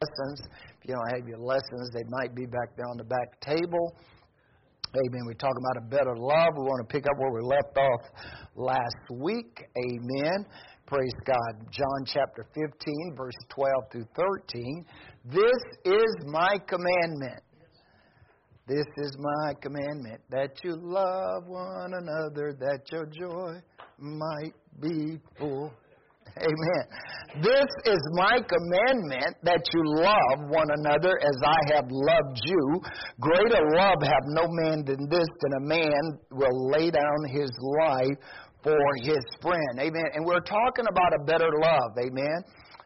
lessons. If you don't have your lessons, they might be back there on the back table. Amen. We're talking about a better love. We want to pick up where we left off last week. Amen. Praise God. John chapter 15, verse 12 through 13. This is my commandment. This is my commandment that you love one another, that your joy might be full. Amen. This is my commandment that you love one another as I have loved you. Greater love have no man than this, than a man will lay down his life for his friend. Amen. And we're talking about a better love. Amen.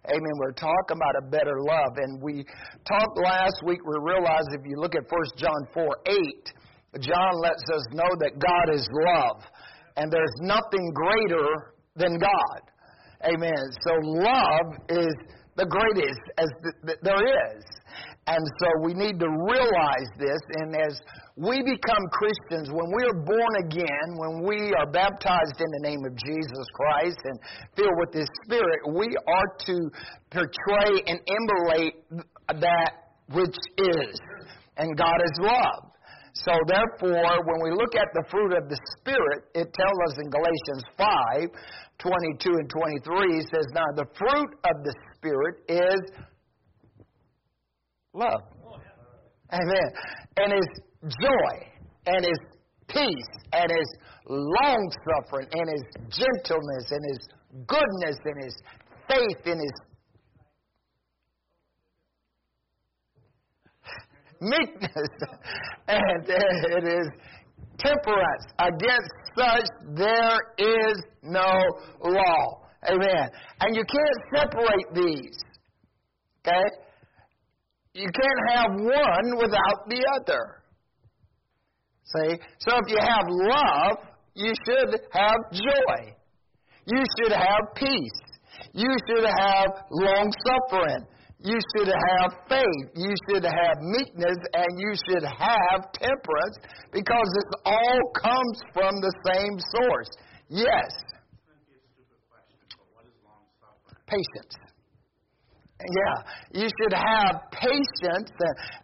Amen. We're talking about a better love. And we talked last week, we realized if you look at 1 John 4 8, John lets us know that God is love. And there's nothing greater than God. Amen. So love is the greatest as there is. And so we need to realize this. And as we become Christians, when we are born again, when we are baptized in the name of Jesus Christ and filled with His Spirit, we are to portray and emulate that which is. And God is love. So therefore, when we look at the fruit of the Spirit, it tells us in Galatians 5, 22 and 23, he says, Now the fruit of the Spirit is love. Amen. And is joy, and is peace, and is long suffering, and is gentleness, and is goodness, and is faith, and is meekness, and it is temperance. Against such there is no law. Amen. And you can't separate these. Okay? You can't have one without the other. See? So if you have love, you should have joy. You should have peace. You should have long suffering. You should have faith. You should have meekness and you should have temperance because it all comes from the same source. Yes. Patience. Yeah, you should have patience.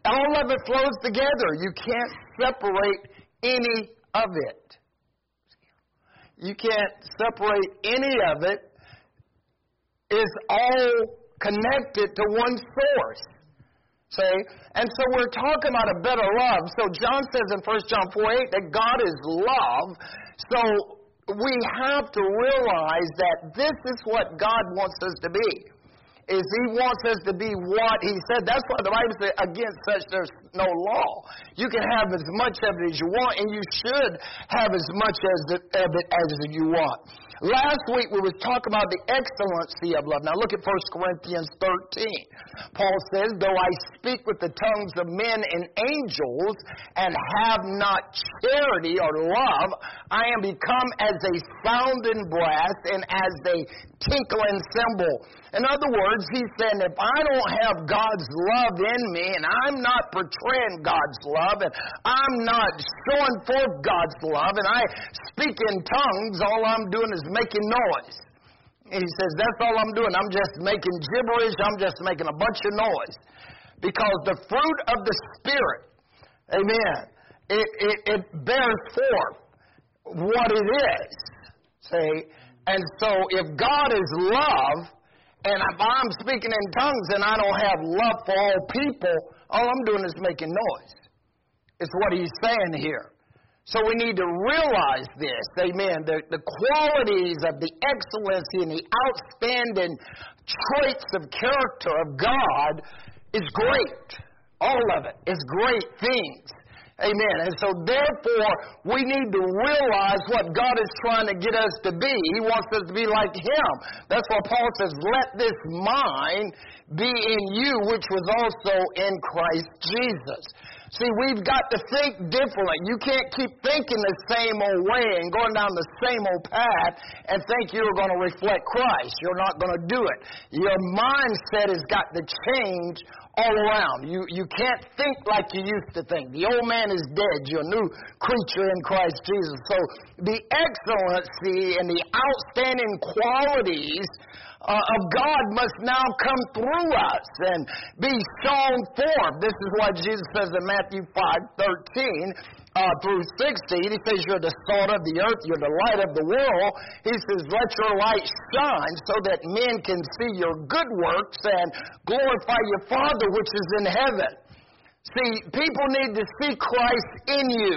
All of it flows together. You can't separate any of it. You can't separate any of it. It's all connected to one source. See? And so we're talking about a better love. So John says in 1 John 4 8 that God is love. So we have to realize that this is what God wants us to be. Is he wants us to be what he said. That's why the Bible says, against such there's no law. You can have as much of it as you want, and you should have as much as it, of it as you want. Last week we was talking about the excellency of love. Now look at 1 Corinthians 13. Paul says, Though I speak with the tongues of men and angels and have not charity or love, I am become as a sounding brass and as a tinkling cymbal. In other words, he's saying, if I don't have God's love in me and I'm not portraying God's love and I'm not showing forth God's love and I speak in tongues, all I'm doing is making noise. And he says, that's all I'm doing. I'm just making gibberish. I'm just making a bunch of noise. Because the fruit of the Spirit, amen, it, it, it bears forth what it is. See? And so if God is love, and if I'm speaking in tongues and I don't have love for all people, all I'm doing is making noise. It's what he's saying here. So we need to realize this, amen. The, the qualities of the excellency and the outstanding traits of character of God is great. All of it is great things. Amen. And so therefore, we need to realize what God is trying to get us to be. He wants us to be like Him. That's why Paul says, let this mind be in you, which was also in Christ Jesus. See, we've got to think differently. You can't keep thinking the same old way and going down the same old path and think you're going to reflect Christ. You're not going to do it. Your mindset has got to change all around. You, you can't think like you used to think. The old man is dead. You're a new creature in Christ Jesus. So the excellency and the outstanding qualities uh, of God must now come through us and be shown forth. This is what Jesus says in Matthew 5 13 uh, through 16. He says, You're the salt of the earth, you're the light of the world. He says, Let your light shine so that men can see your good works and glorify your Father which is in heaven. See, people need to see Christ in you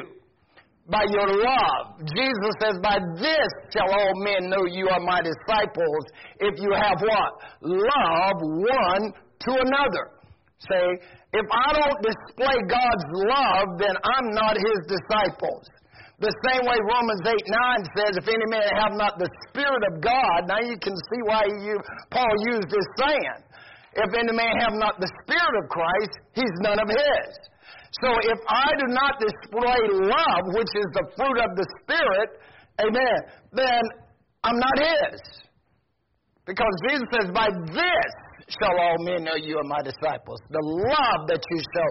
by your love. Jesus says, By this shall all men know you are my disciples if you have what? Love one to another. Say, if I don't display God's love, then I'm not his disciples. The same way Romans 8 9 says, if any man have not the Spirit of God, now you can see why you, Paul used this saying. If any man have not the Spirit of Christ, he's none of his. So if I do not display love, which is the fruit of the Spirit, amen, then I'm not His. Because Jesus says, by this shall all men know you are my disciples. The love that you show.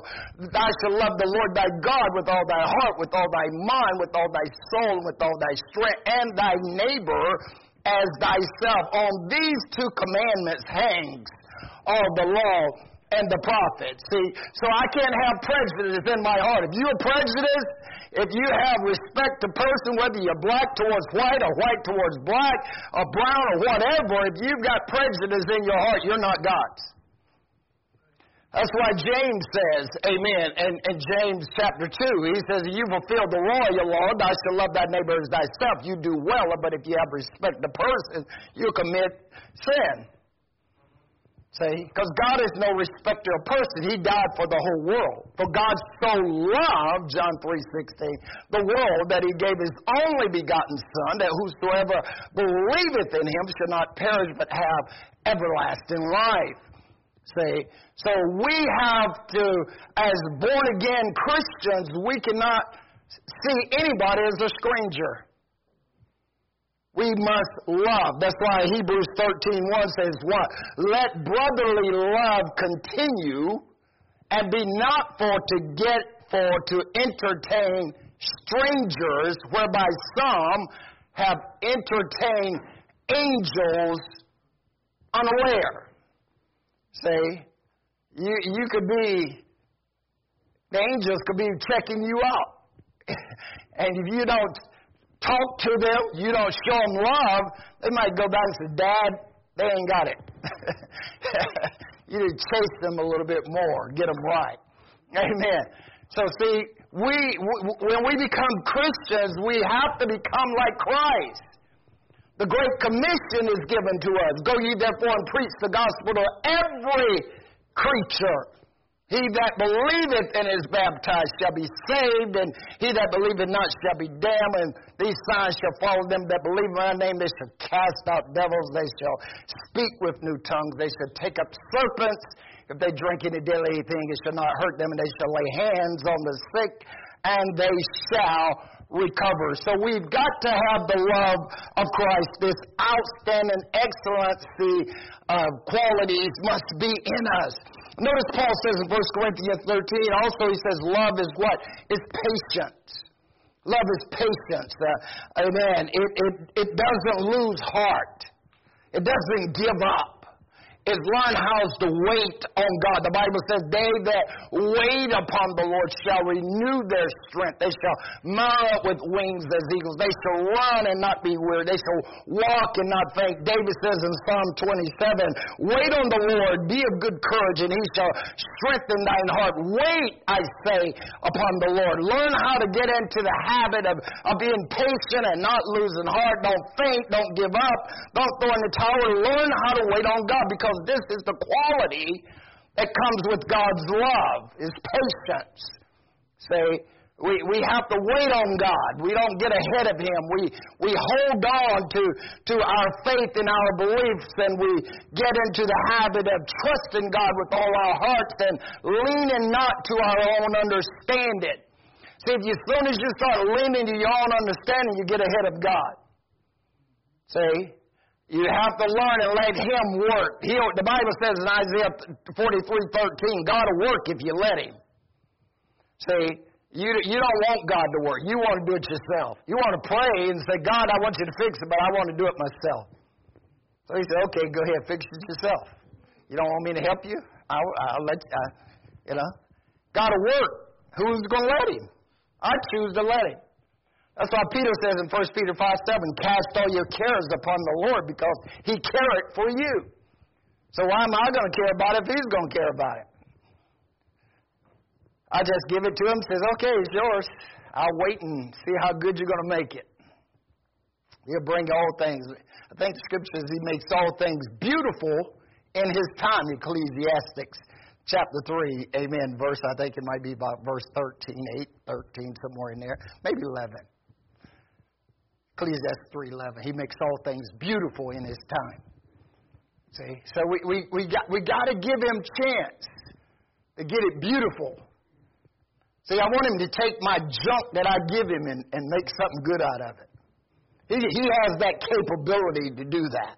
Thou shalt love the Lord thy God with all thy heart, with all thy mind, with all thy soul, with all thy strength, and thy neighbor as thyself. On these two commandments hangs all the law and the prophets. See, so I can't have prejudice in my heart. If you're prejudiced, if you have respect to person, whether you're black towards white or white towards black or brown or whatever, if you've got prejudice in your heart, you're not God's. That's why James says, Amen, and in James chapter 2, he says, You fulfill the law, your Lord, thou shalt love thy neighbor as thyself. You do well, but if you have respect the person, you commit sin. See? Because God is no respecter of person. He died for the whole world. For God so loved, John 3.16, the world that he gave his only begotten Son, that whosoever believeth in him shall not perish but have everlasting life. See? So we have to, as born again Christians, we cannot see anybody as a stranger. We must love. That's why Hebrews 13 1 says what? Let brotherly love continue and be not for to get for to entertain strangers, whereby some have entertained angels unaware. Say, you, you could be, the angels could be checking you out. and if you don't talk to them, you don't show them love, they might go back and say, Dad, they ain't got it. you need to chase them a little bit more, get them right. Amen. So see, we, when we become Christians, we have to become like Christ. The Great Commission is given to us. Go ye therefore and preach the gospel to every creature. He that believeth and is baptized shall be saved, and he that believeth not shall be damned. And these signs shall follow them that believe in my name. They shall cast out devils. They shall speak with new tongues. They shall take up serpents. If they drink any deadly thing, it shall not hurt them. And they shall lay hands on the sick, and they shall recover. So we've got to have the love of Christ. This outstanding excellency of qualities must be in us. Notice Paul says in 1 Corinthians 13, also he says love is what? Is patience. Love is patience. Uh, amen. It, it, it doesn't lose heart. It doesn't give up is learn how to wait on God. The Bible says, They that wait upon the Lord shall renew their strength. They shall mount with wings as eagles. They shall run and not be weary. They shall walk and not faint. David says in Psalm 27, Wait on the Lord, be of good courage, and he shall strengthen thine heart. Wait, I say, upon the Lord. Learn how to get into the habit of, of being patient and not losing heart. Don't faint. Don't give up. Don't throw in the towel. Learn how to wait on God because because this is the quality that comes with God's love, is patience. Say, we, we have to wait on God. We don't get ahead of Him. We, we hold on to, to our faith and our beliefs, and we get into the habit of trusting God with all our hearts and leaning not to our own understanding. See, if you, as soon as you start leaning to your own understanding, you get ahead of God. See? You have to learn and let Him work. He, the Bible says in Isaiah 43 13, God will work if you let Him. See, you, you don't want God to work. You want to do it yourself. You want to pray and say, God, I want you to fix it, but I want to do it myself. So he said, okay, go ahead, fix it yourself. You don't want me to help you? I'll, I'll let you, I, you know. Got to work. Who's going to let him? I choose to let him. That's why Peter says in 1 Peter 5 7, cast all your cares upon the Lord because he careth for you. So why am I going to care about it if he's going to care about it? I just give it to him, says, okay, it's yours. I'll wait and see how good you're going to make it. He'll bring all things. I think the scripture says he makes all things beautiful in his time, Ecclesiastics chapter 3, amen, verse, I think it might be about verse 13, 8, 13, somewhere in there, maybe 11. Ecclesiastes 3.11. He makes all things beautiful in his time. See? So we, we, we got, we got to give him chance to get it beautiful. See, I want him to take my junk that I give him and, and make something good out of it. He, he has that capability to do that.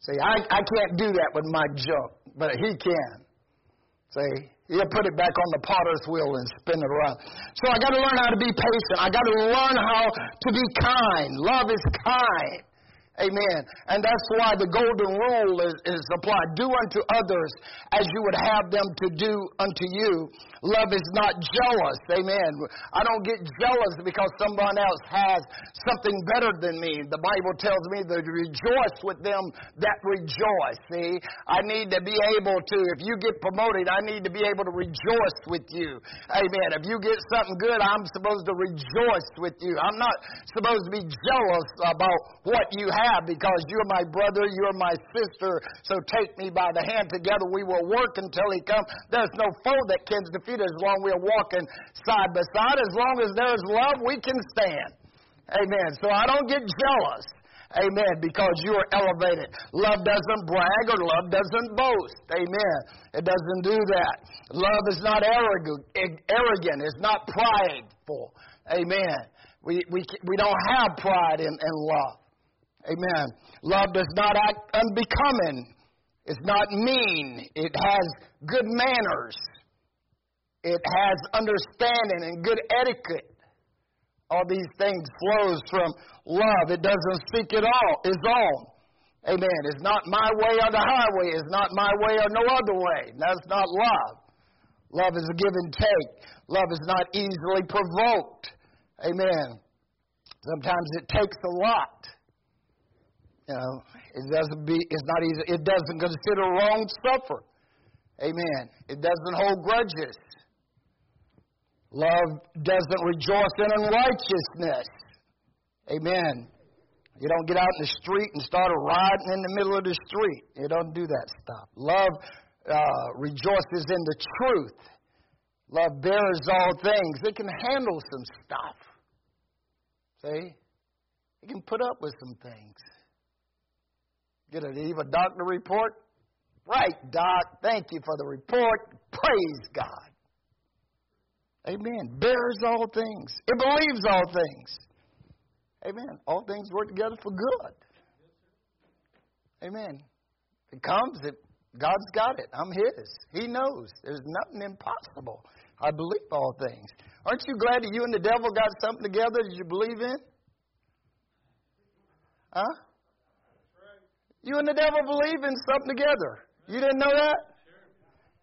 See, I, I can't do that with my junk, but he can. See, he'll put it back on the potter's wheel and spin it around. So I got to learn how to be patient. I got to learn how to be kind. Love is kind. Amen. And that's why the golden rule is, is applied. Do unto others as you would have them to do unto you. Love is not jealous. Amen. I don't get jealous because someone else has something better than me. The Bible tells me to rejoice with them that rejoice. See, I need to be able to, if you get promoted, I need to be able to rejoice with you. Amen. If you get something good, I'm supposed to rejoice with you. I'm not supposed to be jealous about what you have because you're my brother, you're my sister. So take me by the hand together. We will work until he comes. There's no foe that can defeat as long as we're walking side by side. As long as there's love, we can stand. Amen. So I don't get jealous. Amen. Because you are elevated. Love doesn't brag or love doesn't boast. Amen. It doesn't do that. Love is not arrogant. Arrogant. It's not prideful. Amen. We, we, we don't have pride in, in love. Amen. Love does not act unbecoming. It's not mean. It has good manners. It has understanding and good etiquette. All these things flows from love. It doesn't seek it all, its own. Amen. It's not my way or the highway. It's not my way or no other way. That's not love. Love is a give and take. Love is not easily provoked. Amen. Sometimes it takes a lot. You know, it doesn't be. It's not easy. It doesn't consider wrong suffer. Amen. It doesn't hold grudges. Love doesn't rejoice in unrighteousness. Amen. You don't get out in the street and start riding in the middle of the street. You don't do that stuff. Love uh, rejoices in the truth. Love bears all things. It can handle some stuff. See? It can put up with some things. Get a, leave a doctor report? Right, doc. Thank you for the report. Praise God. Amen. Bears all things. It believes all things. Amen. All things work together for good. Amen. It comes, it, God's got it. I'm His. He knows. There's nothing impossible. I believe all things. Aren't you glad that you and the devil got something together that you believe in? Huh? You and the devil believe in something together. You didn't know that?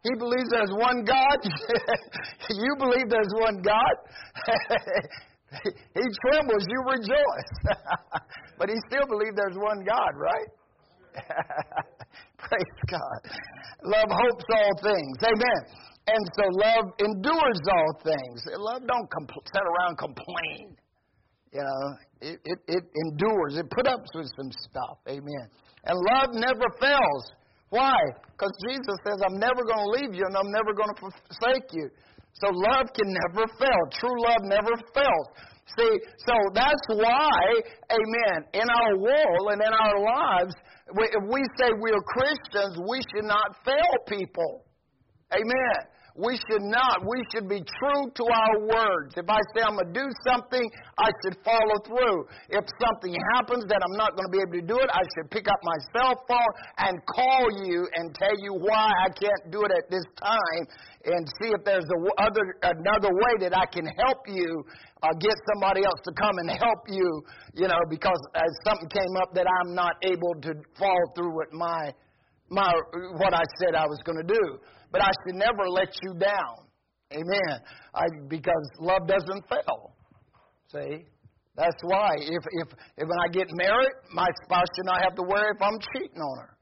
He believes there's one God. you believe there's one God. he trembles, you rejoice. but he still believes there's one God, right? Praise God. Love hopes all things. Amen. And so love endures all things. Love don't compl- sit around complain. You know, it, it, it endures. It put up with some stuff. Amen. And love never fails. Why? Because Jesus says, I'm never going to leave you and I'm never going to forsake you. So love can never fail. True love never fails. See, so that's why, amen, in our world and in our lives, if we say we're Christians, we should not fail people. Amen. We should not. We should be true to our words. If I say I'm going to do something, I should follow through. If something happens that I'm not going to be able to do it, I should pick up my cell phone and call you and tell you why I can't do it at this time and see if there's a other, another way that I can help you uh, get somebody else to come and help you, you know, because as something came up that I'm not able to follow through with my my what I said I was going to do. But I should never let you down. Amen. I, because love doesn't fail. See? That's why if, if, if when I get married, my spouse should not have to worry if I'm cheating on her.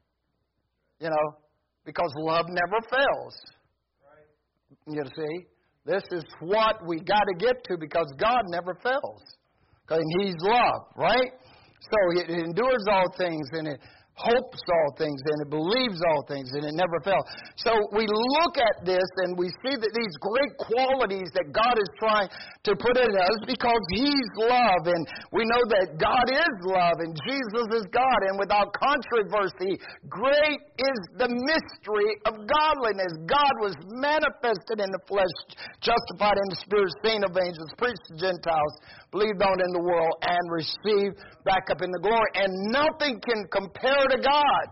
You know, because love never fails. You see? This is what we got to get to because God never fails. Because He's love, right? So it endures all things and it hopes all things and it believes all things and it never fails. So we look at this and we see that these great qualities that God is trying to put in us because He's love and we know that God is love and Jesus is God and without controversy, great is the mystery of godliness. God was manifested in the flesh, justified in the spirit, seen of angels, preached to Gentiles, believed on in the world, and received back up in the glory. And nothing can compare to God.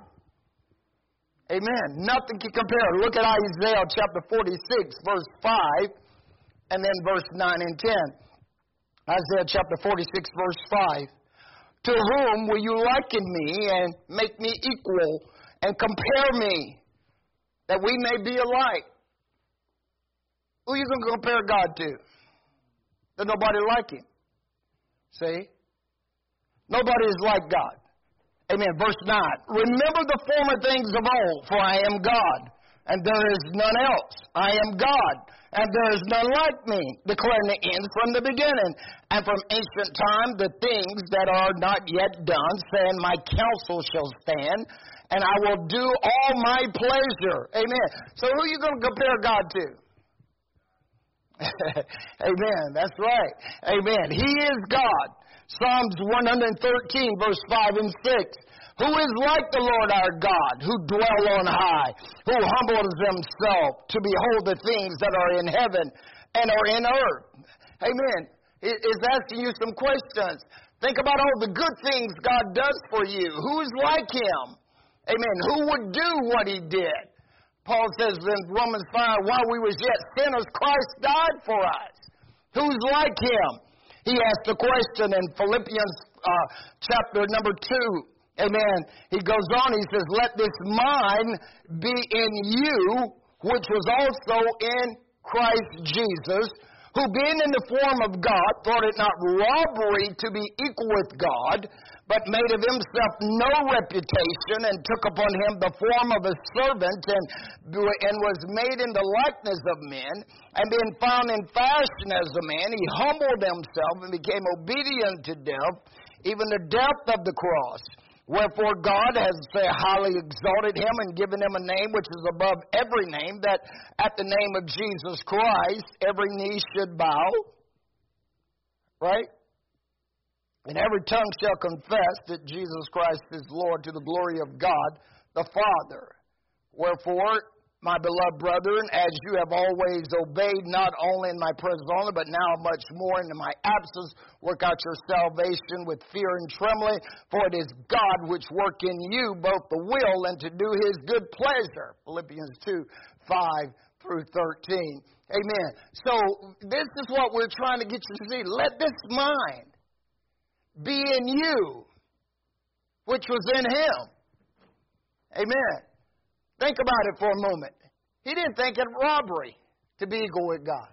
Amen. Nothing can compare. Look at Isaiah chapter 46, verse 5, and then verse 9 and 10. Isaiah chapter 46, verse 5. To whom will you liken me and make me equal and compare me that we may be alike? Who are you going to compare God to? There's nobody like him. See? Nobody is like God. Amen. Verse 9. Remember the former things of old, for I am God, and there is none else. I am God, and there is none like me, declaring the end from the beginning, and from ancient time the things that are not yet done, saying, My counsel shall stand, and I will do all my pleasure. Amen. So who are you going to compare God to? Amen. That's right. Amen. He is God. Psalms 113, verse 5 and 6. Who is like the Lord our God, who dwell on high, who humbles himself to behold the things that are in heaven and are in earth? Amen. Is asking you some questions. Think about all the good things God does for you. Who's like him? Amen. Who would do what he did? Paul says in Romans 5, while we was yet sinners, Christ died for us. Who's like him? He asked a question in Philippians uh, chapter number 2. Amen. He goes on, he says, Let this mind be in you, which was also in Christ Jesus, who being in the form of God, thought it not robbery to be equal with God, but made of himself no reputation, and took upon him the form of a servant, and, and was made in the likeness of men, and being found in fashion as a man, he humbled himself and became obedient to death, even the death of the cross. Wherefore God has highly exalted him and given him a name which is above every name, that at the name of Jesus Christ every knee should bow. Right? And every tongue shall confess that Jesus Christ is Lord to the glory of God the Father. Wherefore, my beloved brethren, as you have always obeyed, not only in my presence only, but now much more in my absence, work out your salvation with fear and trembling, for it is God which work in you both the will and to do his good pleasure. Philippians 2, 5 through 13. Amen. So this is what we're trying to get you to see. Let this mind be in you, which was in him. Amen. Think about it for a moment. He didn't think it robbery to be equal with God.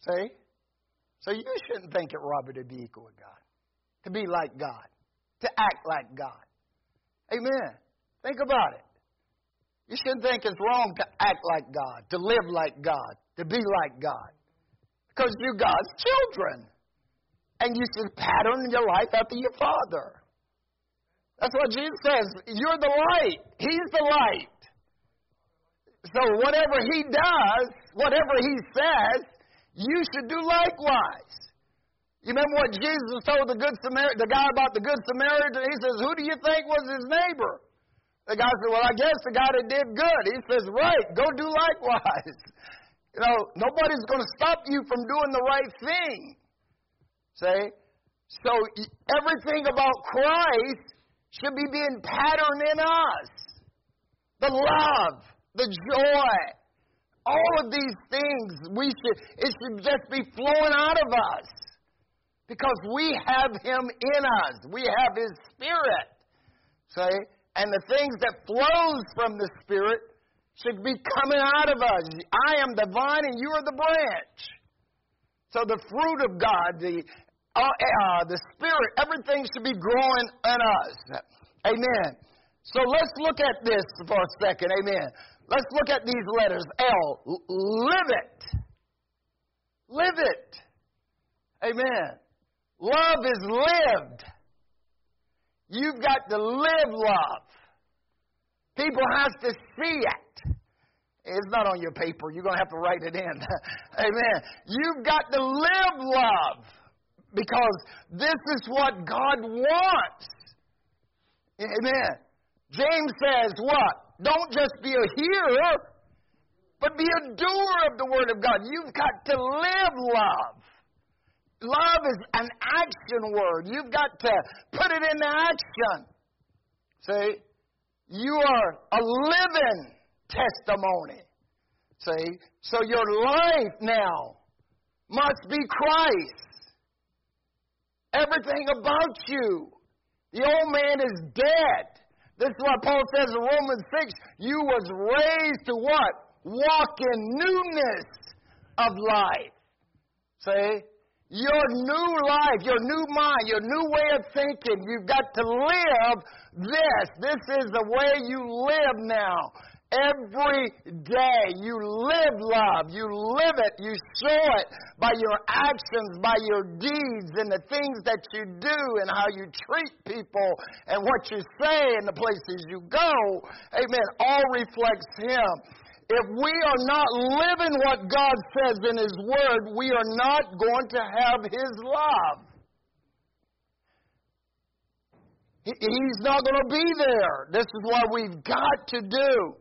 See? So you shouldn't think it robbery to be equal with God, to be like God, to act like God. Amen. Think about it. You shouldn't think it's wrong to act like God, to live like God, to be like God. Because you're God's children and you should pattern your life after your Father. That's what Jesus says. You're the light. He's the light. So whatever he does, whatever he says, you should do likewise. You remember what Jesus told the good Samaritan, the guy about the good Samaritan? He says, "Who do you think was his neighbor?" The guy said, Well, I guess the guy that did good. He says, Right, go do likewise. You know, nobody's going to stop you from doing the right thing. See? So everything about Christ should be being patterned in us. The love, the joy, all of these things, we should, it should just be flowing out of us. Because we have Him in us. We have His Spirit. See? And the things that flows from the Spirit should be coming out of us. I am the vine and you are the branch. So the fruit of God, the uh, uh, the Spirit, everything should be growing in us. Amen. So let's look at this for a second. Amen. Let's look at these letters. L. Live it. Live it. Amen. Love is lived. You've got to live love. People have to see it. It's not on your paper. You're going to have to write it in. Amen. You've got to live love because this is what God wants. Amen. James says, what? Don't just be a hearer, but be a doer of the Word of God. You've got to live love. Love is an action word. You've got to put it into action. See? You are a living testimony. See? So your life now must be Christ. Everything about you. The old man is dead. This is what Paul says in Romans 6. You was raised to what? Walk in newness of life. See? Your new life, your new mind, your new way of thinking, you've got to live this. This is the way you live now. Every day you live love. You live it. You show it by your actions, by your deeds, and the things that you do, and how you treat people, and what you say, and the places you go. Amen. All reflects Him. If we are not living what God says in His Word, we are not going to have His love. He's not going to be there. This is what we've got to do.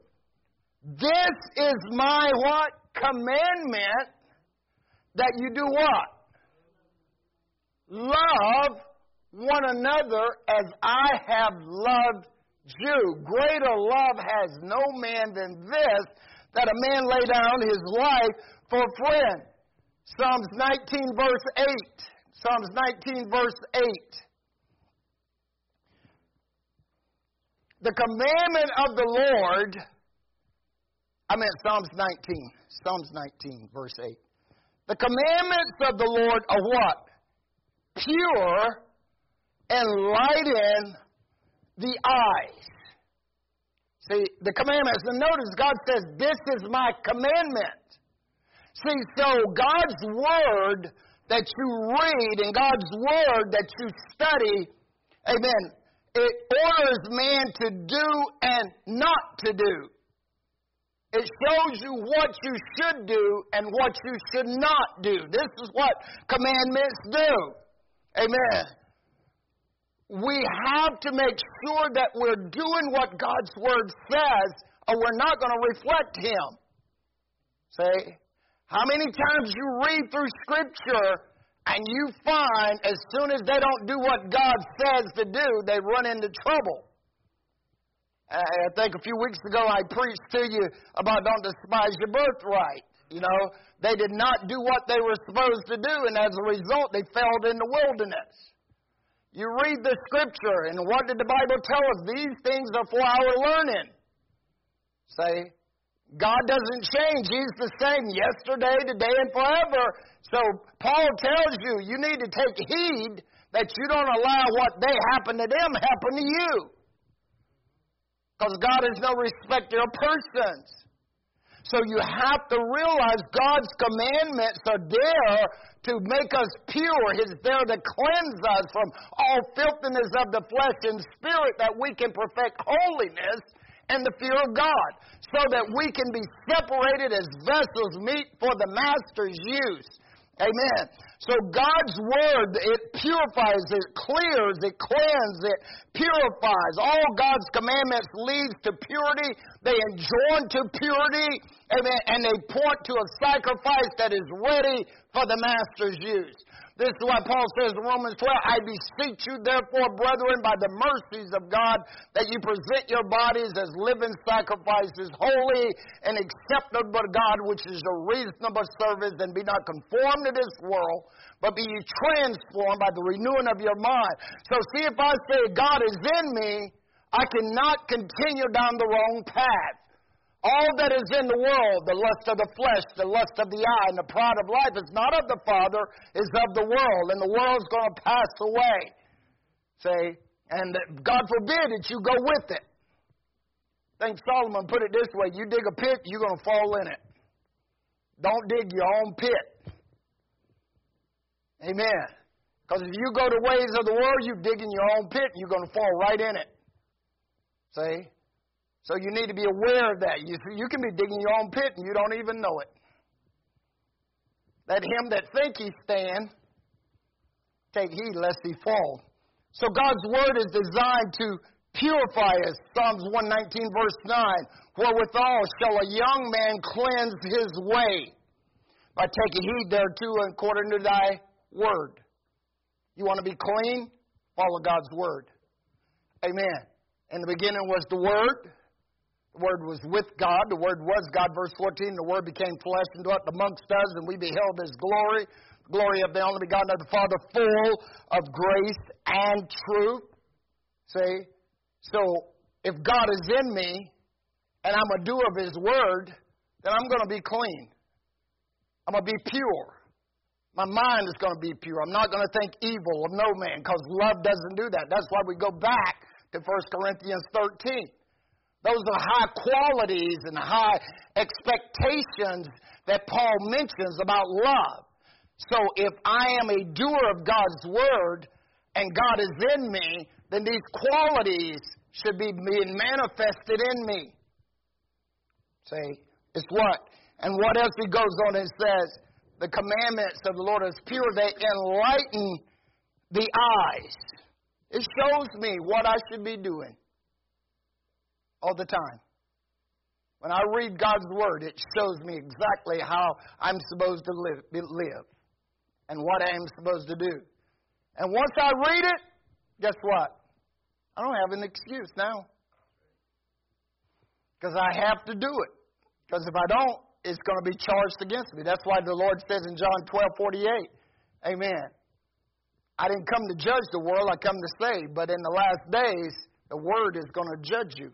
This is my what? Commandment that you do what? Love one another as I have loved you. Greater love has no man than this, that a man lay down his life for a friend. Psalms 19, verse 8. Psalms 19, verse 8. The commandment of the Lord, I meant Psalms 19. Psalms 19, verse 8. The commandments of the Lord are what? Pure and lighten the eyes. See, the commandments. And notice God says, This is my commandment. See, so God's word that you read and God's word that you study, amen, it orders man to do and not to do. It shows you what you should do and what you should not do. This is what commandments do. Amen we have to make sure that we're doing what God's Word says, or we're not going to reflect Him. Say, how many times you read through Scripture and you find as soon as they don't do what God says to do, they run into trouble? I think a few weeks ago I preached to you about don't despise your birthright. You know, they did not do what they were supposed to do, and as a result, they fell in the wilderness. You read the scripture, and what did the Bible tell us? These things are for our learning. Say, God doesn't change. He's the same yesterday, today, and forever. So Paul tells you, you need to take heed that you don't allow what they happen to them happen to you. Because God is no respecter of persons. So you have to realize God's commandments are there to make us pure. He's there to cleanse us from all filthiness of the flesh and spirit that we can perfect holiness and the fear of God so that we can be separated as vessels meet for the master's use. Amen. So God's word, it purifies, it clears, it cleanses, it purifies. All God's commandments leads to purity. They enjoin to purity. Amen. And they point to a sacrifice that is ready for the master's use. This is what Paul says in Romans 12. I beseech you, therefore, brethren, by the mercies of God, that you present your bodies as living sacrifices, holy and acceptable to God, which is a reasonable service, and be not conformed to this world, but be ye transformed by the renewing of your mind. So, see, if I say God is in me, I cannot continue down the wrong path. All that is in the world, the lust of the flesh, the lust of the eye, and the pride of life is not of the Father, is of the world, and the world's going to pass away. Say, and God forbid that you go with it. I think Solomon put it this way you dig a pit, you're going to fall in it. Don't dig your own pit. Amen. Because if you go the ways of the world, you're digging your own pit, and you're going to fall right in it. See? So you need to be aware of that. You, you can be digging your own pit and you don't even know it. Let him that think he stand take heed lest he fall. So God's word is designed to purify us. Psalms 119, verse 9. Wherewithal shall a young man cleanse his way by taking heed thereto according to thy word. You want to be clean? Follow God's word. Amen. In the beginning was the Word, Word was with God. The Word was God. Verse 14, the Word became flesh and dwelt amongst us, and we beheld His glory, glory of the only begotten of the Father, full of grace and truth. See? So, if God is in me, and I'm a doer of His Word, then I'm going to be clean. I'm going to be pure. My mind is going to be pure. I'm not going to think evil of no man because love doesn't do that. That's why we go back to 1 Corinthians 13. Those are high qualities and high expectations that Paul mentions about love. So if I am a doer of God's word and God is in me, then these qualities should be being manifested in me. See, it's what? And what else he goes on and says, the commandments of the Lord is pure, they enlighten the eyes. It shows me what I should be doing all the time. When I read God's Word, it shows me exactly how I'm supposed to live, live and what I am supposed to do. And once I read it, guess what? I don't have an excuse now. Because I have to do it. Because if I don't, it's going to be charged against me. That's why the Lord says in John 12 48, Amen. I didn't come to judge the world, I come to save. But in the last days, the Word is going to judge you.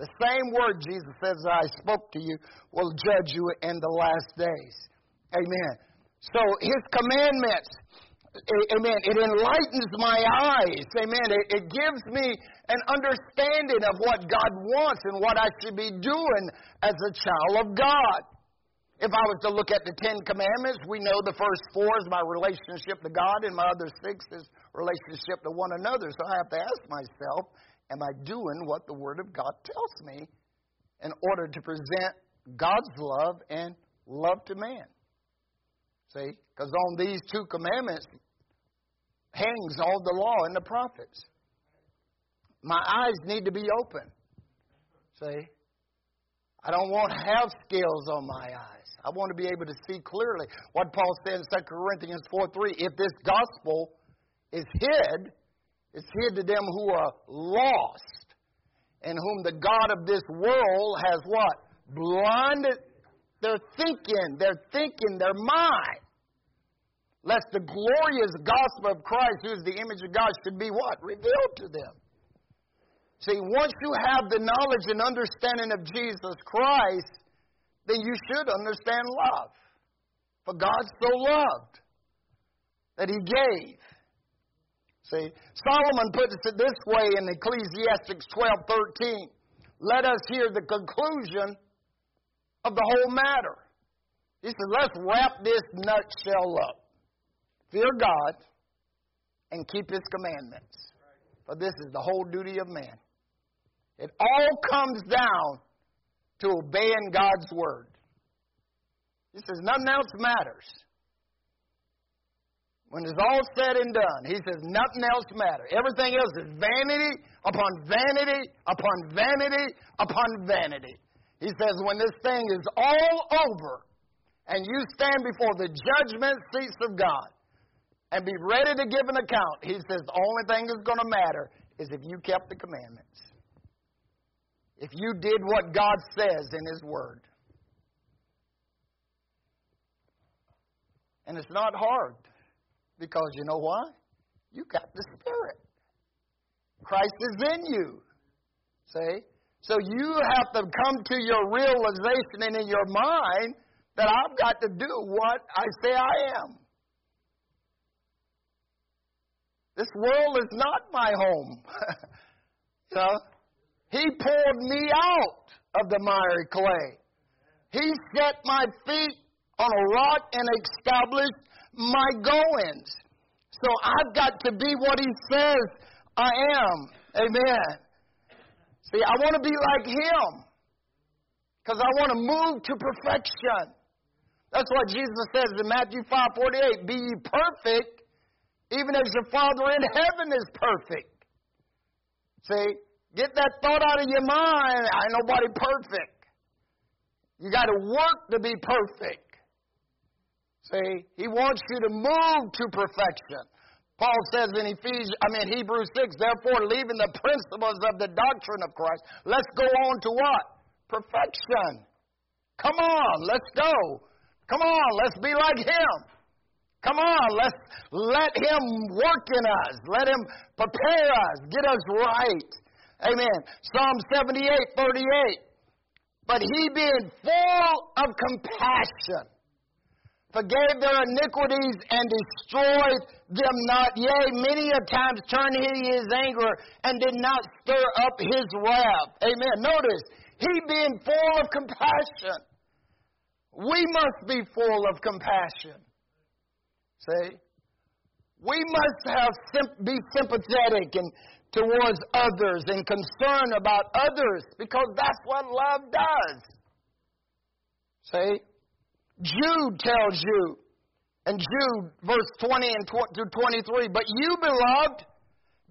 The same word Jesus says I spoke to you will judge you in the last days. Amen. So his commandments, amen, it enlightens my eyes. Amen. It, it gives me an understanding of what God wants and what I should be doing as a child of God. If I was to look at the Ten Commandments, we know the first four is my relationship to God, and my other six is relationship to one another. So I have to ask myself, Am I doing what the Word of God tells me in order to present God's love and love to man? See? Because on these two commandments hangs all the law and the prophets. My eyes need to be open. See? I don't want to have scales on my eyes. I want to be able to see clearly what Paul said in 2 Corinthians 4 3. If this gospel is hid, it's hid to them who are lost, and whom the God of this world has what? Blinded their thinking, their thinking, their mind. Lest the glorious gospel of Christ, who is the image of God, should be what? Revealed to them. See, once you have the knowledge and understanding of Jesus Christ, then you should understand love. For God so loved that he gave. See, Solomon puts it this way in Ecclesiastes 12:13. Let us hear the conclusion of the whole matter. He said, let's wrap this nutshell up. Fear God and keep his commandments. For this is the whole duty of man. It all comes down to obeying God's word. He says nothing else matters. When it's all said and done, he says nothing else matters. Everything else is vanity upon vanity upon vanity upon vanity. He says when this thing is all over and you stand before the judgment seats of God and be ready to give an account, he says the only thing that's going to matter is if you kept the commandments. If you did what God says in His Word. And it's not hard. Because you know why? You got the Spirit. Christ is in you. See? So you have to come to your realization and in your mind that I've got to do what I say I am. This world is not my home. know? He pulled me out of the miry clay. He set my feet on a rock and established my goings. So I've got to be what He says I am. Amen. See, I want to be like Him because I want to move to perfection. That's what Jesus says in Matthew 5 48. Be ye perfect, even as your Father in heaven is perfect. See, get that thought out of your mind. I ain't nobody perfect. You got to work to be perfect. See, he wants you to move to perfection. Paul says in Ephesians, I mean Hebrews 6, therefore leaving the principles of the doctrine of Christ, let's go on to what? Perfection. Come on, let's go. Come on, let's be like him. Come on, let's let him work in us. Let him prepare us, get us right. Amen. Psalm 78, 38. But he being full of compassion forgave their iniquities and destroyed them not. Yea, many a times turned he his anger and did not stir up his wrath. Amen. Notice, he being full of compassion. We must be full of compassion. See? We must have be sympathetic and towards others and concern about others because that's what love does. See? Jude tells you, and Jude, verse 20 and tw- through 23, but you, beloved,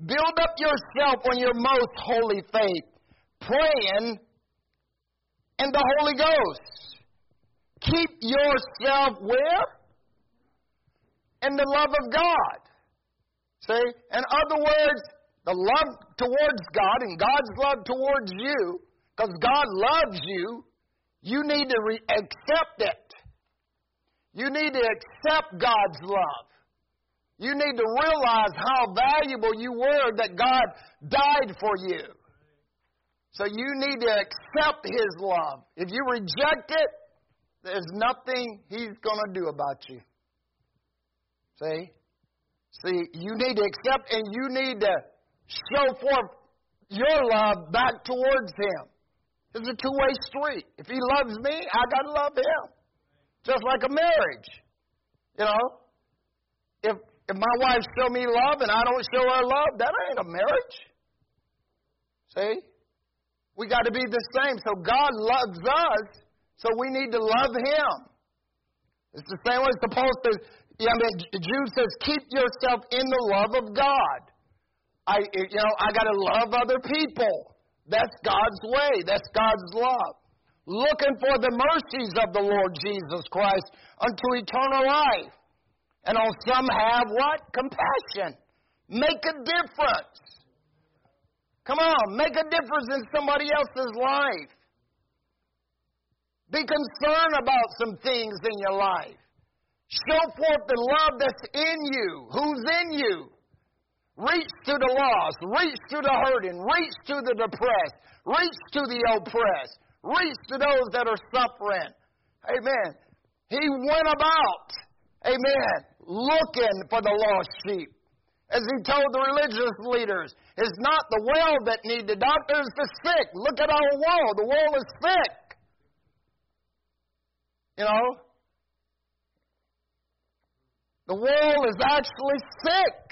build up yourself on your most holy faith, praying in the Holy Ghost. Keep yourself where? In the love of God. See? In other words, the love towards God and God's love towards you, because God loves you, you need to re- accept it. You need to accept God's love. You need to realize how valuable you were that God died for you. So you need to accept His love. If you reject it, there's nothing He's going to do about you. See? See, you need to accept and you need to show forth your love back towards Him. It's a two way street. If He loves me, I got to love Him. Just like a marriage. You know? If if my wife show me love and I don't show her love, that ain't a marriage. See? We got to be the same. So God loves us, so we need to love Him. It's the same way as Paul says, yeah, I mean, Jude says, keep yourself in the love of God. I, you know, I got to love other people. That's God's way. That's God's love looking for the mercies of the Lord Jesus Christ unto eternal life. And on some have what? Compassion. Make a difference. Come on, make a difference in somebody else's life. Be concerned about some things in your life. Show forth the love that's in you. Who's in you? Reach to the lost. Reach to the hurting. Reach to the depressed. Reach to the oppressed reach to those that are suffering. Amen. He went about, amen, looking for the lost sheep. As he told the religious leaders, it's not the well that need the doctor, it's the sick. Look at our world. The world is sick. You know? The world is actually sick.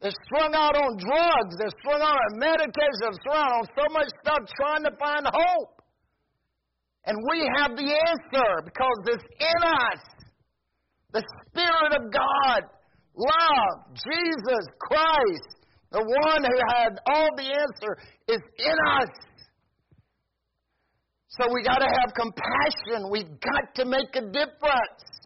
They're strung out on drugs. They're strung out on medication. They're strung out on so much stuff trying to find hope. And we have the answer because it's in us. The Spirit of God, love, Jesus Christ, the one who had all the answer, is in us. So we got to have compassion. We've got to make a difference.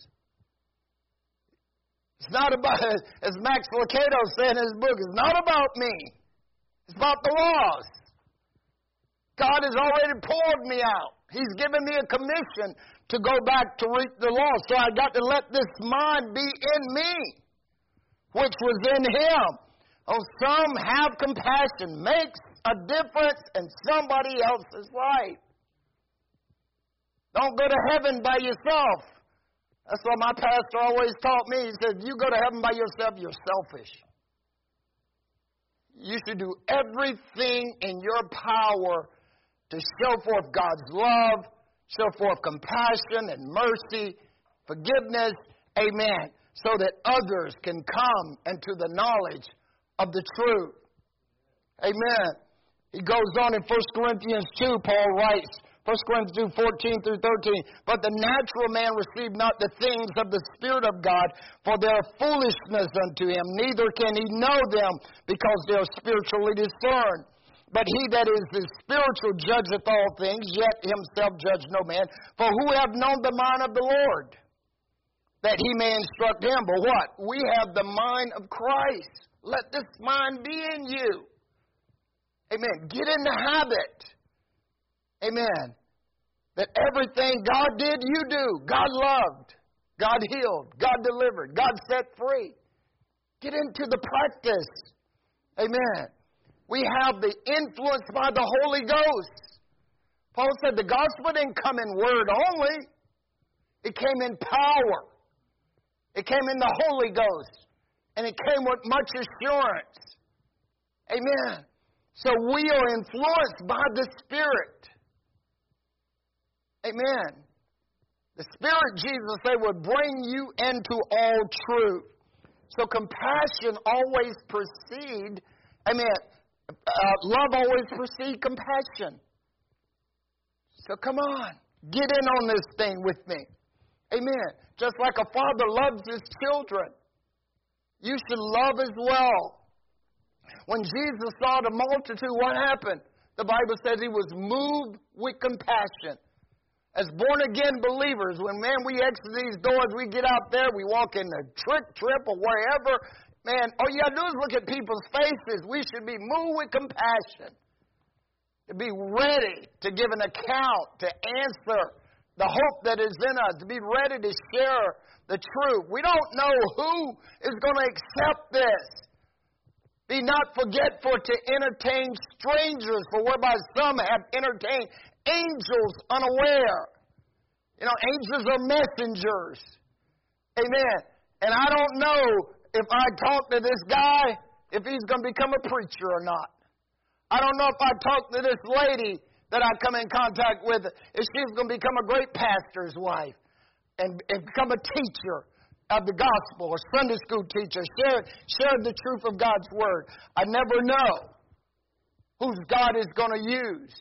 It's not about, as Max Lucado said in his book, it's not about me. It's about the lost. God has already poured me out. He's given me a commission to go back to reap the lost. So I got to let this mind be in me, which was in him. Oh, some have compassion, makes a difference in somebody else's life. Don't go to heaven by yourself. That's what my pastor always taught me. He said, You go to heaven by yourself, you're selfish. You should do everything in your power to show forth God's love, show forth compassion and mercy, forgiveness, amen, so that others can come into the knowledge of the truth. Amen. He goes on in 1 Corinthians 2, Paul writes, 1 Corinthians 2, 14 through 13. But the natural man received not the things of the Spirit of God, for they are foolishness unto him. Neither can he know them, because they are spiritually discerned. But he that is the spiritual judgeth all things, yet himself judge no man. For who have known the mind of the Lord? That he may instruct him. But what? We have the mind of Christ. Let this mind be in you. Amen. Get in the habit. Amen. That everything God did, you do. God loved. God healed. God delivered. God set free. Get into the practice. Amen. We have the influence by the Holy Ghost. Paul said the gospel didn't come in word only, it came in power. It came in the Holy Ghost. And it came with much assurance. Amen. So we are influenced by the Spirit. Amen. The Spirit, Jesus said, would bring you into all truth. So compassion always precede, amen, uh, love always precede compassion. So come on, get in on this thing with me. Amen. Just like a father loves his children, you should love as well. When Jesus saw the multitude, what happened? The Bible says he was moved with compassion. As born again believers, when man we exit these doors, we get out there, we walk in the trick trip or wherever, man, all you gotta do is look at people's faces. We should be moved with compassion. To be ready to give an account, to answer the hope that is in us, to be ready to share the truth. We don't know who is going to accept this. Be not forgetful to entertain strangers, for whereby some have entertained angels unaware. You know, angels are messengers. Amen. And I don't know if I talk to this guy, if he's going to become a preacher or not. I don't know if I talk to this lady that I come in contact with, if she's going to become a great pastor's wife and, and become a teacher of the gospel or Sunday school teacher, share, share the truth of God's word. I never know whose God is going to use.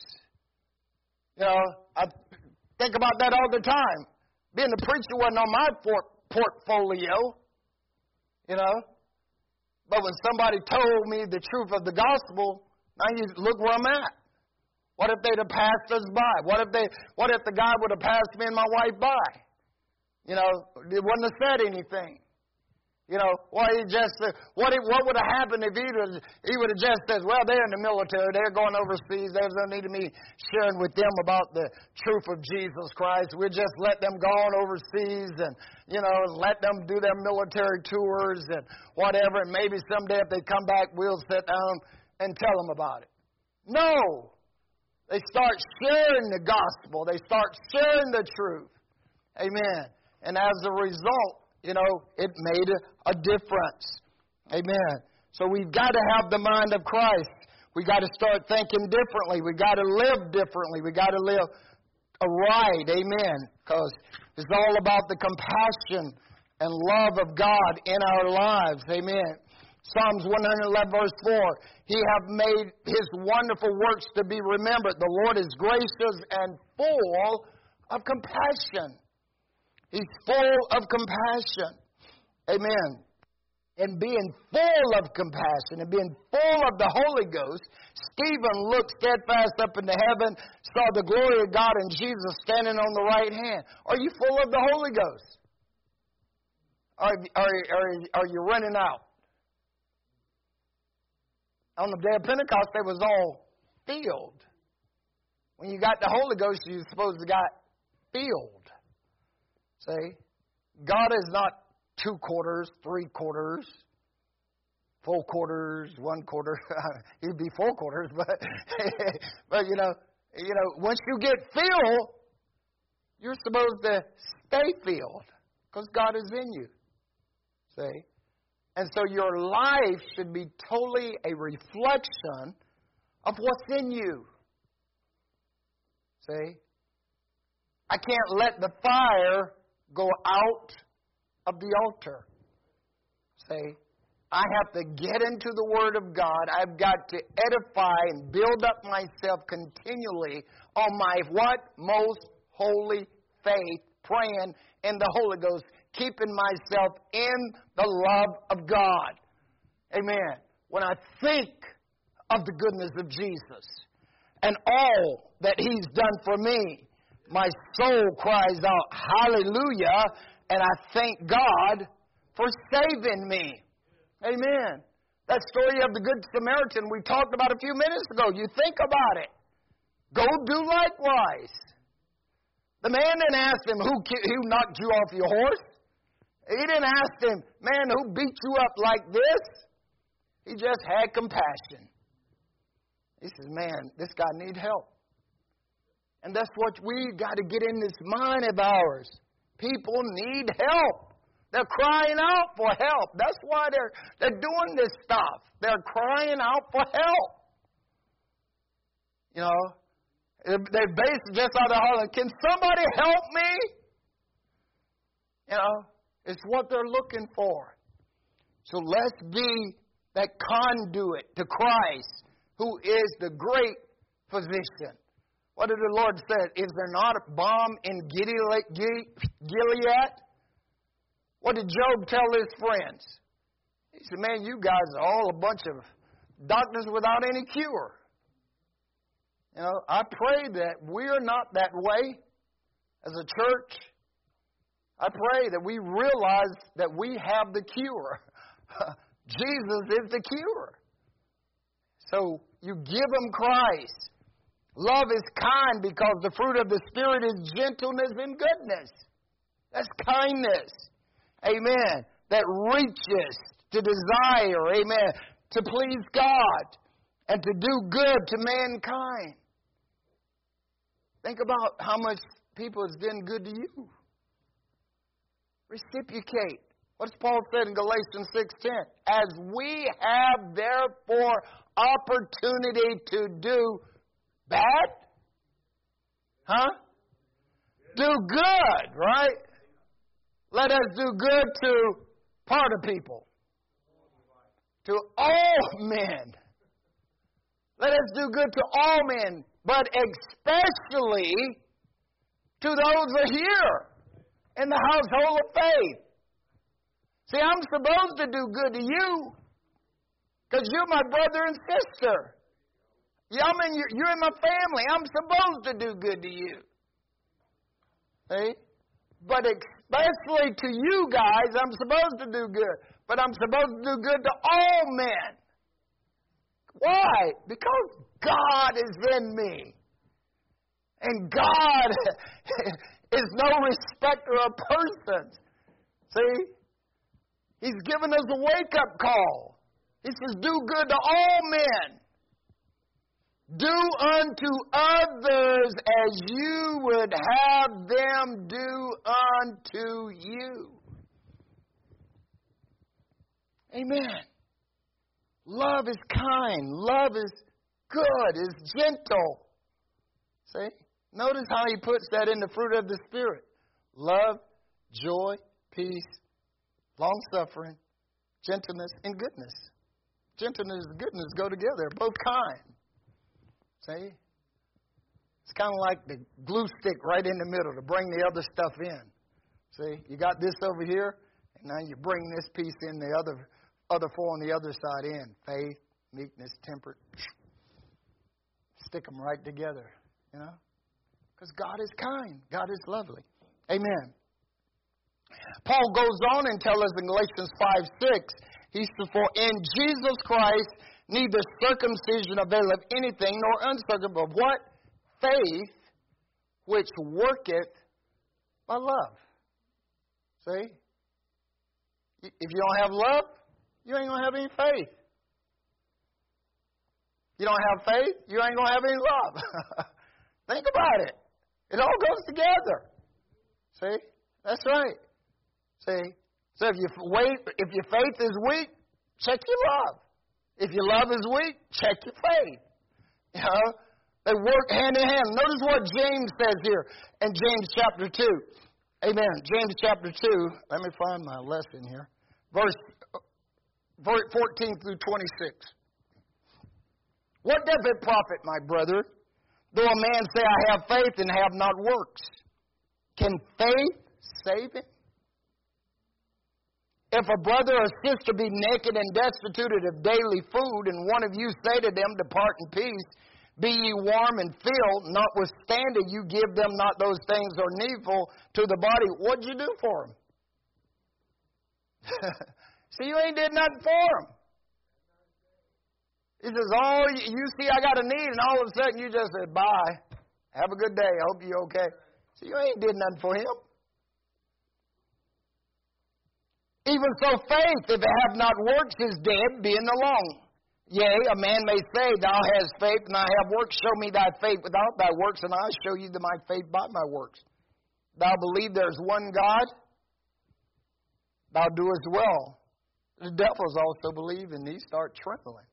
You know, I think about that all the time. Being a preacher wasn't on my port- portfolio, you know. But when somebody told me the truth of the gospel, now you look where I'm at. What if they'd have passed us by? What if they? What if the guy would have passed me and my wife by? You know, it wouldn't have said anything. You know, why he just uh, what what would have happened if he would he would have just said, well, they're in the military, they're going overseas, there's no need of me sharing with them about the truth of Jesus Christ. We just let them go on overseas and you know let them do their military tours and whatever, and maybe someday if they come back, we'll sit down and tell them about it. No, they start sharing the gospel. They start sharing the truth. Amen. And as a result, you know, it made a difference. Amen. So we've got to have the mind of Christ. We got to start thinking differently. We got to live differently. We got to live right. Amen. Because it's all about the compassion and love of God in our lives. Amen. Psalms 111, verse 4. He hath made his wonderful works to be remembered. The Lord is gracious and full of compassion. He's full of compassion. Amen. And being full of compassion and being full of the Holy Ghost, Stephen looked steadfast up into heaven, saw the glory of God and Jesus standing on the right hand. Are you full of the Holy Ghost? Are, are, are, are you running out? On the day of Pentecost, they was all filled. When you got the Holy Ghost, you supposed to got filled. See? God is not two quarters, three quarters, full quarters, one quarter. He'd be full quarters, but but you know, you know, once you get filled, you're supposed to stay filled because God is in you. See? And so your life should be totally a reflection of what's in you. See? I can't let the fire go out of the altar. Say, I have to get into the Word of God. I've got to edify and build up myself continually on my what? Most holy faith, praying in the Holy Ghost, keeping myself in the love of God. Amen. When I think of the goodness of Jesus and all that He's done for me, my soul cries out, Hallelujah, and I thank God for saving me. Amen. That story of the Good Samaritan we talked about a few minutes ago. You think about it. Go do likewise. The man didn't ask him who, who knocked you off your horse. He didn't ask him, man, who beat you up like this? He just had compassion. He says, man, this guy needs help. And that's what we got to get in this mind of ours. People need help. They're crying out for help. That's why they're, they're doing this stuff. They're crying out for help. You know, they're basically just out there hollering, Can somebody help me? You know, it's what they're looking for. So let's be that conduit to Christ, who is the great physician. What did the Lord say? Is there not a balm in Gilead? What did Job tell his friends? He said, Man, you guys are all a bunch of doctors without any cure. You know, I pray that we're not that way as a church. I pray that we realize that we have the cure. Jesus is the cure. So you give them Christ. Love is kind because the fruit of the Spirit is gentleness and goodness. That's kindness. Amen. That reaches to desire, amen, to please God and to do good to mankind. Think about how much people has done good to you. Reciprocate. What's Paul said in Galatians 6:10? As we have therefore opportunity to do Bad? Huh? Do good, right? Let us do good to part of people. To all men. Let us do good to all men, but especially to those that are here in the household of faith. See, I'm supposed to do good to you because you're my brother and sister. Yeah, I mean, you're, you're in my family. I'm supposed to do good to you. See? But especially to you guys, I'm supposed to do good. But I'm supposed to do good to all men. Why? Because God is in me. And God is no respecter of persons. See? He's given us a wake up call. He says, Do good to all men. Do unto others as you would have them do unto you. Amen. Love is kind. Love is good, is gentle. See? Notice how he puts that in the fruit of the Spirit love, joy, peace, long suffering, gentleness, and goodness. Gentleness and goodness go together, both kind. See? It's kind of like the glue stick right in the middle to bring the other stuff in. See, you got this over here, and now you bring this piece in the other other four on the other side in faith, meekness, temperate. Stick them right together, you know, because God is kind, God is lovely. Amen. Paul goes on and tells us in Galatians 5 6, he says, For in Jesus Christ neither circumcision availeth anything, nor uncircumcision, but what? Faith which worketh by love. See? If you don't have love, you ain't going to have any faith. You don't have faith, you ain't going to have any love. Think about it. It all goes together. See? That's right. See? So if if your faith is weak, check your love. If your love is weak, check your faith. You know, they work hand in hand. Notice what James says here in James chapter 2. Amen. James chapter 2. Let me find my lesson here. Verse, verse 14 through 26. What doth it profit, my brother, though a man say, I have faith and have not works? Can faith save him? If a brother or sister be naked and destitute of daily food, and one of you say to them, Depart in peace, be ye warm and filled, notwithstanding you give them not those things that are needful to the body, what'd you do for them? see, you ain't did nothing for them. He says, Oh, you see, I got a need, and all of a sudden you just said, Bye. Have a good day. I hope you're okay. See, you ain't did nothing for him. Even so, faith, if it have not works, is dead, being alone. Yea, a man may say, Thou hast faith, and I have works. Show me thy faith without thy works, and I show you my faith by my works. Thou believe there's one God, thou doest well. The devils also believe, and these start trembling.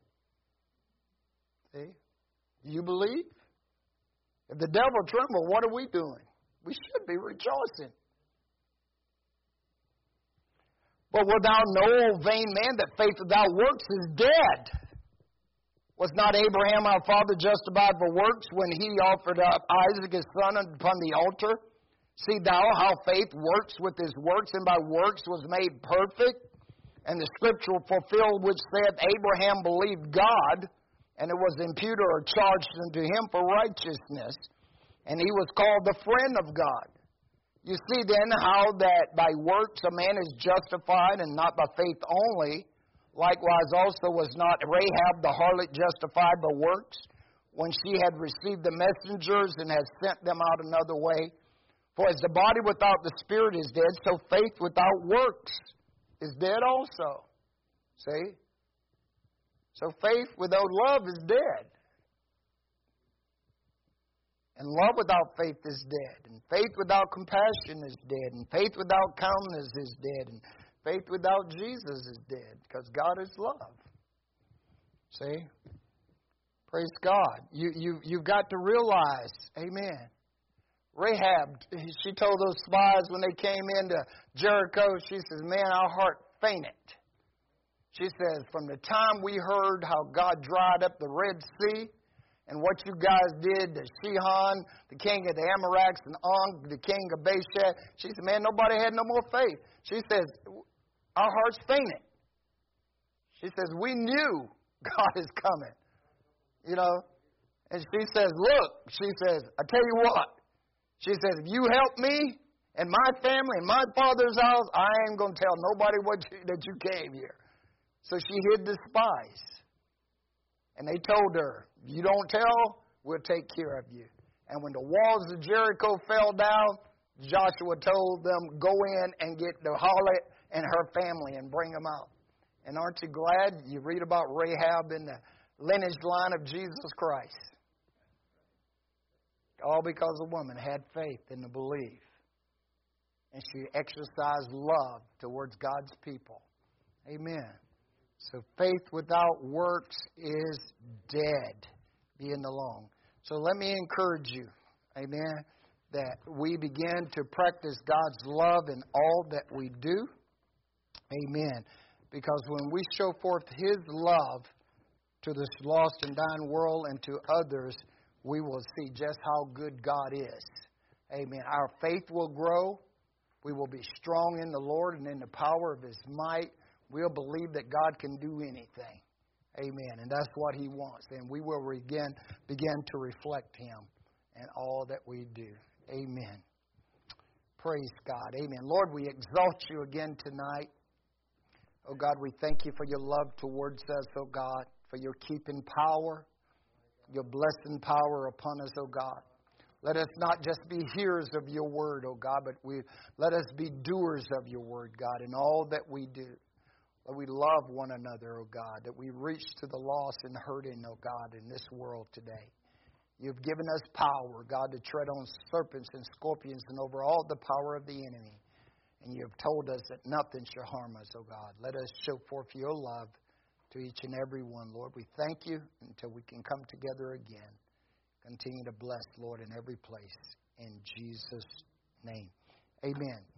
See? You believe? If the devil tremble, what are we doing? We should be rejoicing. But without no vain man that faith without works is dead. Was not Abraham our father justified for works when he offered up Isaac his son upon the altar? See thou how faith works with his works, and by works was made perfect. And the scripture fulfilled which saith, Abraham believed God, and it was imputed or charged unto him for righteousness. And he was called the friend of God. You see then how that by works a man is justified and not by faith only. Likewise, also was not Rahab the harlot justified by works when she had received the messengers and had sent them out another way? For as the body without the spirit is dead, so faith without works is dead also. See? So faith without love is dead. And love without faith is dead. And faith without compassion is dead. And faith without kindness is dead. And Faith without Jesus is dead because God is love. See? Praise God. You, you, you've got to realize, amen. Rahab, she told those spies when they came into Jericho, she says, Man, our heart fainted. She says, From the time we heard how God dried up the Red Sea and what you guys did to Sihon, the king of the Amorites, and Og, the king of Bashan, she said, Man, nobody had no more faith. She says, our hearts fainted. She says, We knew God is coming. You know? And she says, Look, she says, I tell you what. She says, If you help me and my family and my father's house, I ain't going to tell nobody what you, that you came here. So she hid the spies. And they told her, You don't tell, we'll take care of you. And when the walls of Jericho fell down, Joshua told them, Go in and get the harlot and her family and bring them out. And aren't you glad you read about Rahab in the lineage line of Jesus Christ? All because a woman had faith in the belief. And she exercised love towards God's people. Amen. So faith without works is dead, being alone. So let me encourage you, amen, that we begin to practice God's love in all that we do. Amen. Because when we show forth His love to this lost and dying world and to others, we will see just how good God is. Amen. Our faith will grow. We will be strong in the Lord and in the power of His might. We'll believe that God can do anything. Amen. And that's what He wants. And we will begin, begin to reflect Him in all that we do. Amen. Praise God. Amen. Lord, we exalt you again tonight. Oh God, we thank you for your love towards us, oh God, for your keeping power, your blessing power upon us, oh God. Let us not just be hearers of your word, oh God, but we let us be doers of your word, God, in all that we do. That we love one another, oh God, that we reach to the lost and hurting, oh God, in this world today. You've given us power, God, to tread on serpents and scorpions and over all the power of the enemy. And you have told us that nothing shall harm us, O oh God. Let us show forth your love to each and every one, Lord. We thank you until we can come together again. Continue to bless, Lord, in every place. In Jesus' name. Amen.